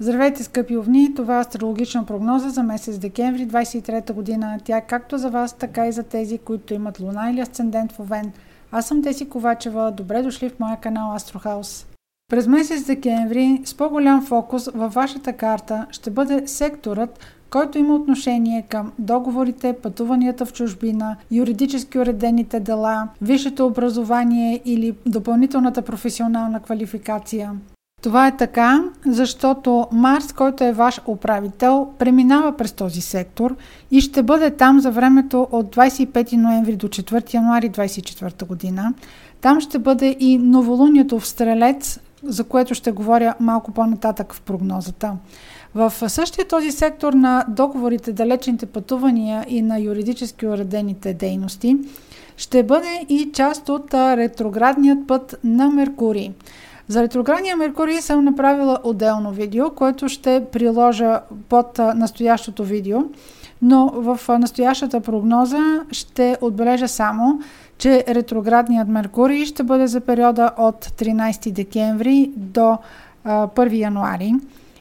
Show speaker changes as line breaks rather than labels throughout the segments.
Здравейте, скъпи овни! Това е астрологична прогноза за месец декември 23 година. Тя е както за вас, така и за тези, които имат луна или асцендент в Овен. Аз съм Теси Ковачева. Добре дошли в моя канал Астрохаус. През месец декември с по-голям фокус във вашата карта ще бъде секторът, който има отношение към договорите, пътуванията в чужбина, юридически уредените дела, висшето образование или допълнителната професионална квалификация. Това е така, защото Марс, който е ваш управител, преминава през този сектор и ще бъде там за времето от 25 ноември до 4 януари 2024 година. Там ще бъде и новолунието в Стрелец, за което ще говоря малко по-нататък в прогнозата. В същия този сектор на договорите, далечните пътувания и на юридически уредените дейности ще бъде и част от ретроградният път на Меркурий. За ретроградния Меркурий съм направила отделно видео, което ще приложа под настоящото видео, но в настоящата прогноза ще отбележа само, че ретроградният Меркурий ще бъде за периода от 13 декември до 1 януари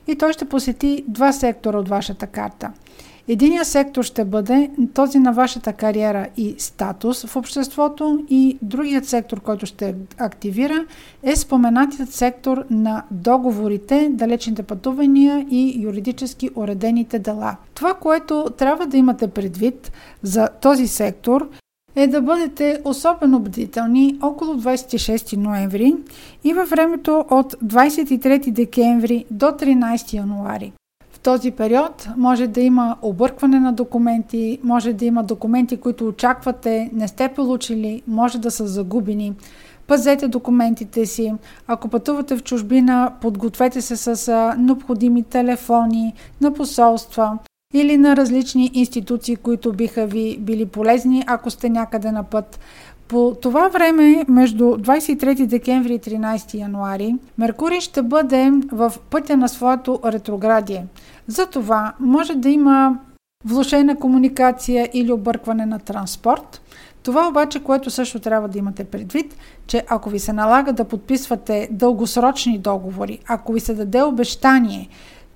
и той ще посети два сектора от вашата карта – Единият сектор ще бъде този на вашата кариера и статус в обществото и другият сектор, който ще активира е споменатият сектор на договорите, далечните пътувания и юридически уредените дела. Това, което трябва да имате предвид за този сектор е да бъдете особено бдителни около 26 ноември и във времето от 23 декември до 13 януари този период може да има объркване на документи, може да има документи, които очаквате, не сте получили, може да са загубени. Пазете документите си. Ако пътувате в чужбина, подгответе се с необходими телефони на посолства или на различни институции, които биха ви били полезни, ако сте някъде на път. По това време, между 23 декември и 13 януари, Меркурий ще бъде в пътя на своето ретроградие. Затова може да има влушена комуникация или объркване на транспорт. Това обаче, което също трябва да имате предвид, че ако ви се налага да подписвате дългосрочни договори, ако ви се даде обещание,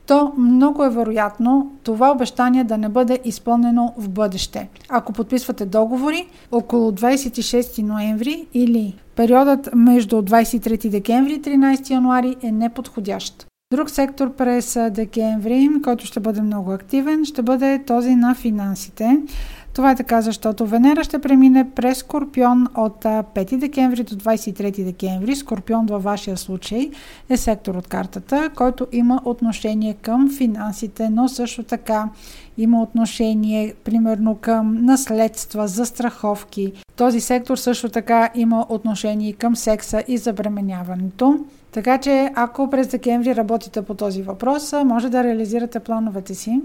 то много е вероятно това обещание да не бъде изпълнено в бъдеще. Ако подписвате договори около 26 ноември или периодът между 23 декември и 13 януари е неподходящ. Друг сектор през декември, който ще бъде много активен, ще бъде този на финансите. Това е така, защото Венера ще премине през Скорпион от 5 декември до 23 декември. Скорпион във вашия случай е сектор от картата, който има отношение към финансите, но също така има отношение примерно към наследства, застраховки. Този сектор също така има отношение към секса и забременяването. Така че ако през декември работите по този въпрос, може да реализирате плановете си.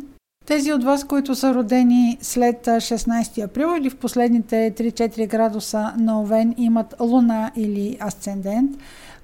Тези от вас, които са родени след 16 април или в последните 3-4 градуса на Овен имат луна или асцендент,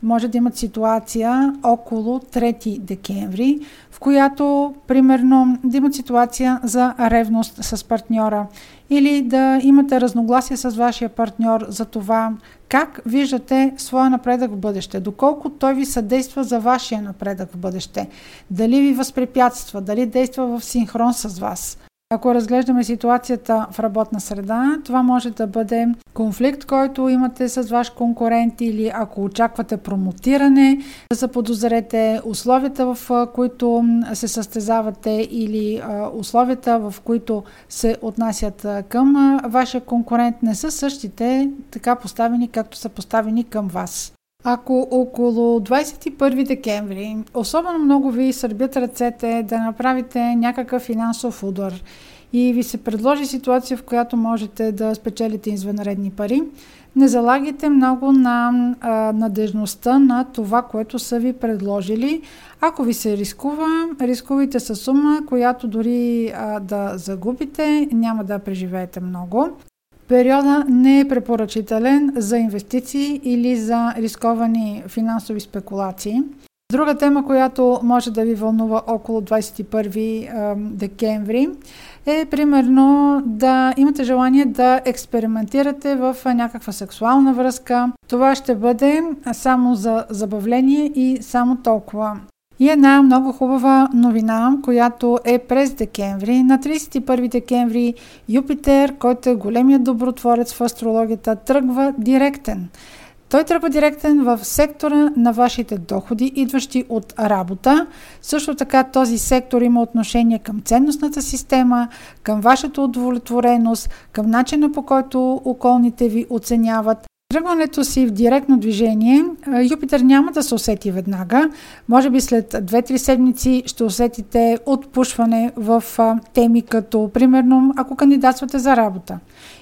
може да имат ситуация около 3 декември, в която, примерно, да имат ситуация за ревност с партньора или да имате разногласие с вашия партньор за това как виждате своя напредък в бъдеще, доколко той ви съдейства за вашия напредък в бъдеще, дали ви възпрепятства, дали действа в синхрон с вас. Ако разглеждаме ситуацията в работна среда, това може да бъде конфликт, който имате с ваш конкурент или ако очаквате промотиране, да заподозрете условията, в които се състезавате или условията, в които се отнасят към вашия конкурент, не са същите така поставени, както са поставени към вас. Ако около 21 декември особено много ви сърбят ръцете да направите някакъв финансов удар и ви се предложи ситуация, в която можете да спечелите извънредни пари, не залагайте много на а, надежността на това, което са ви предложили. Ако ви се рискува, рискувайте с сума, която дори а, да загубите, няма да преживеете много. Периода не е препоръчителен за инвестиции или за рисковани финансови спекулации. Друга тема, която може да ви вълнува около 21 декември е примерно да имате желание да експериментирате в някаква сексуална връзка. Това ще бъде само за забавление и само толкова. И една много хубава новина, която е през декември. На 31 декември Юпитер, който е големият добротворец в астрологията, тръгва директен. Той тръгва директен в сектора на вашите доходи, идващи от работа. Също така този сектор има отношение към ценностната система, към вашата удовлетвореност, към начина по който околните ви оценяват. Тръгването си в директно движение, Юпитер няма да се усети веднага. Може би след 2-3 седмици ще усетите отпушване в теми като, примерно, ако кандидатствате за работа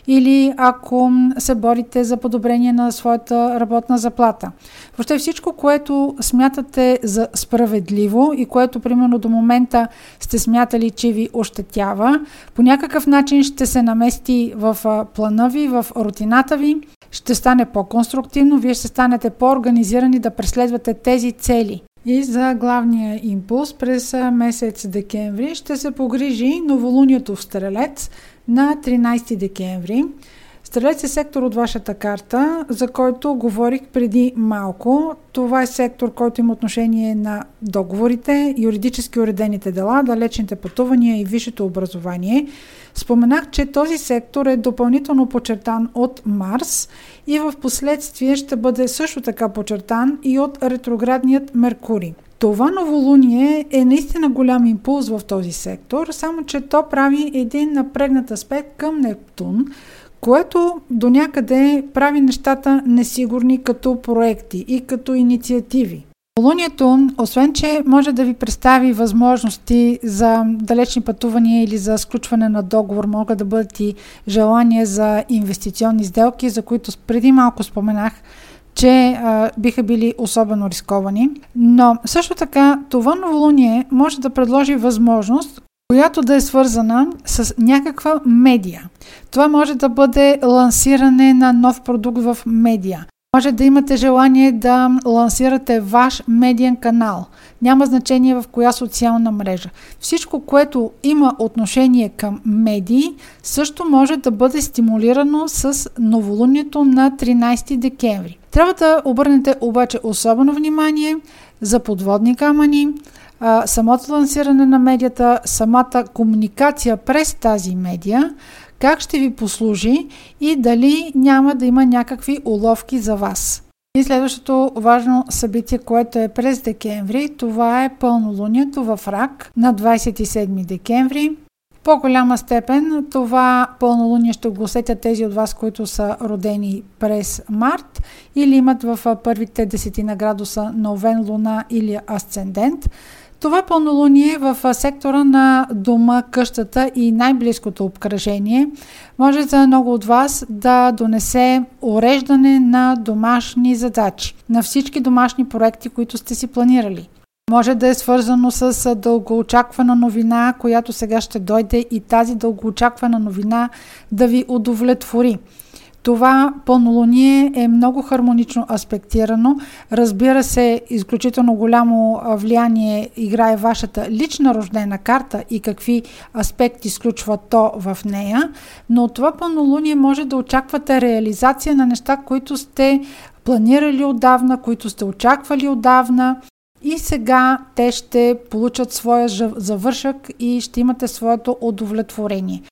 или ако се борите за подобрение на своята работна заплата. Въобще всичко, което смятате за справедливо и което, примерно, до момента сте смятали, че ви ощетява, по някакъв начин ще се намести в плана ви, в рутината ви ще стане по-конструктивно, вие ще станете по-организирани да преследвате тези цели. И за главния импулс през месец декември ще се погрижи новолунието в Стрелец на 13 декември. Стрелец е сектор от вашата карта, за който говорих преди малко. Това е сектор, който има отношение на договорите, юридически уредените дела, далечните пътувания и висшето образование. Споменах, че този сектор е допълнително подчертан от Марс и в последствие ще бъде също така подчертан и от ретроградният Меркурий. Това новолуние е наистина голям импулс в този сектор, само че то прави един напрегнат аспект към Нептун, което до някъде прави нещата несигурни като проекти и като инициативи. Полунието, освен че може да ви представи възможности за далечни пътувания или за сключване на договор, могат да бъдат и желания за инвестиционни сделки, за които преди малко споменах, че а, биха били особено рисковани. Но също така това новолуние може да предложи възможност, която да е свързана с някаква медия. Това може да бъде лансиране на нов продукт в медия. Може да имате желание да лансирате ваш медиен канал. Няма значение в коя социална мрежа. Всичко, което има отношение към медии, също може да бъде стимулирано с новолунието на 13 декември. Трябва да обърнете обаче особено внимание за подводни камъни, самото лансиране на медията, самата комуникация през тази медия, как ще ви послужи и дали няма да има някакви уловки за вас. И следващото важно събитие, което е през декември, това е пълнолунието в Рак на 27 декември. По-голяма степен това пълнолуние ще го усетят тези от вас, които са родени през март или имат в първите десетина градуса новен луна или асцендент. Това пълнолуние в сектора на дома, къщата и най-близкото обкръжение може за много от вас да донесе уреждане на домашни задачи, на всички домашни проекти, които сте си планирали. Може да е свързано с дългоочаквана новина, която сега ще дойде и тази дългоочаквана новина да ви удовлетвори. Това пълнолуние е много хармонично аспектирано. Разбира се, изключително голямо влияние играе вашата лична рождена карта и какви аспекти изключва то в нея, но от това пълнолуние може да очаквате реализация на неща, които сте планирали отдавна, които сте очаквали отдавна и сега те ще получат своя завършък и ще имате своето удовлетворение.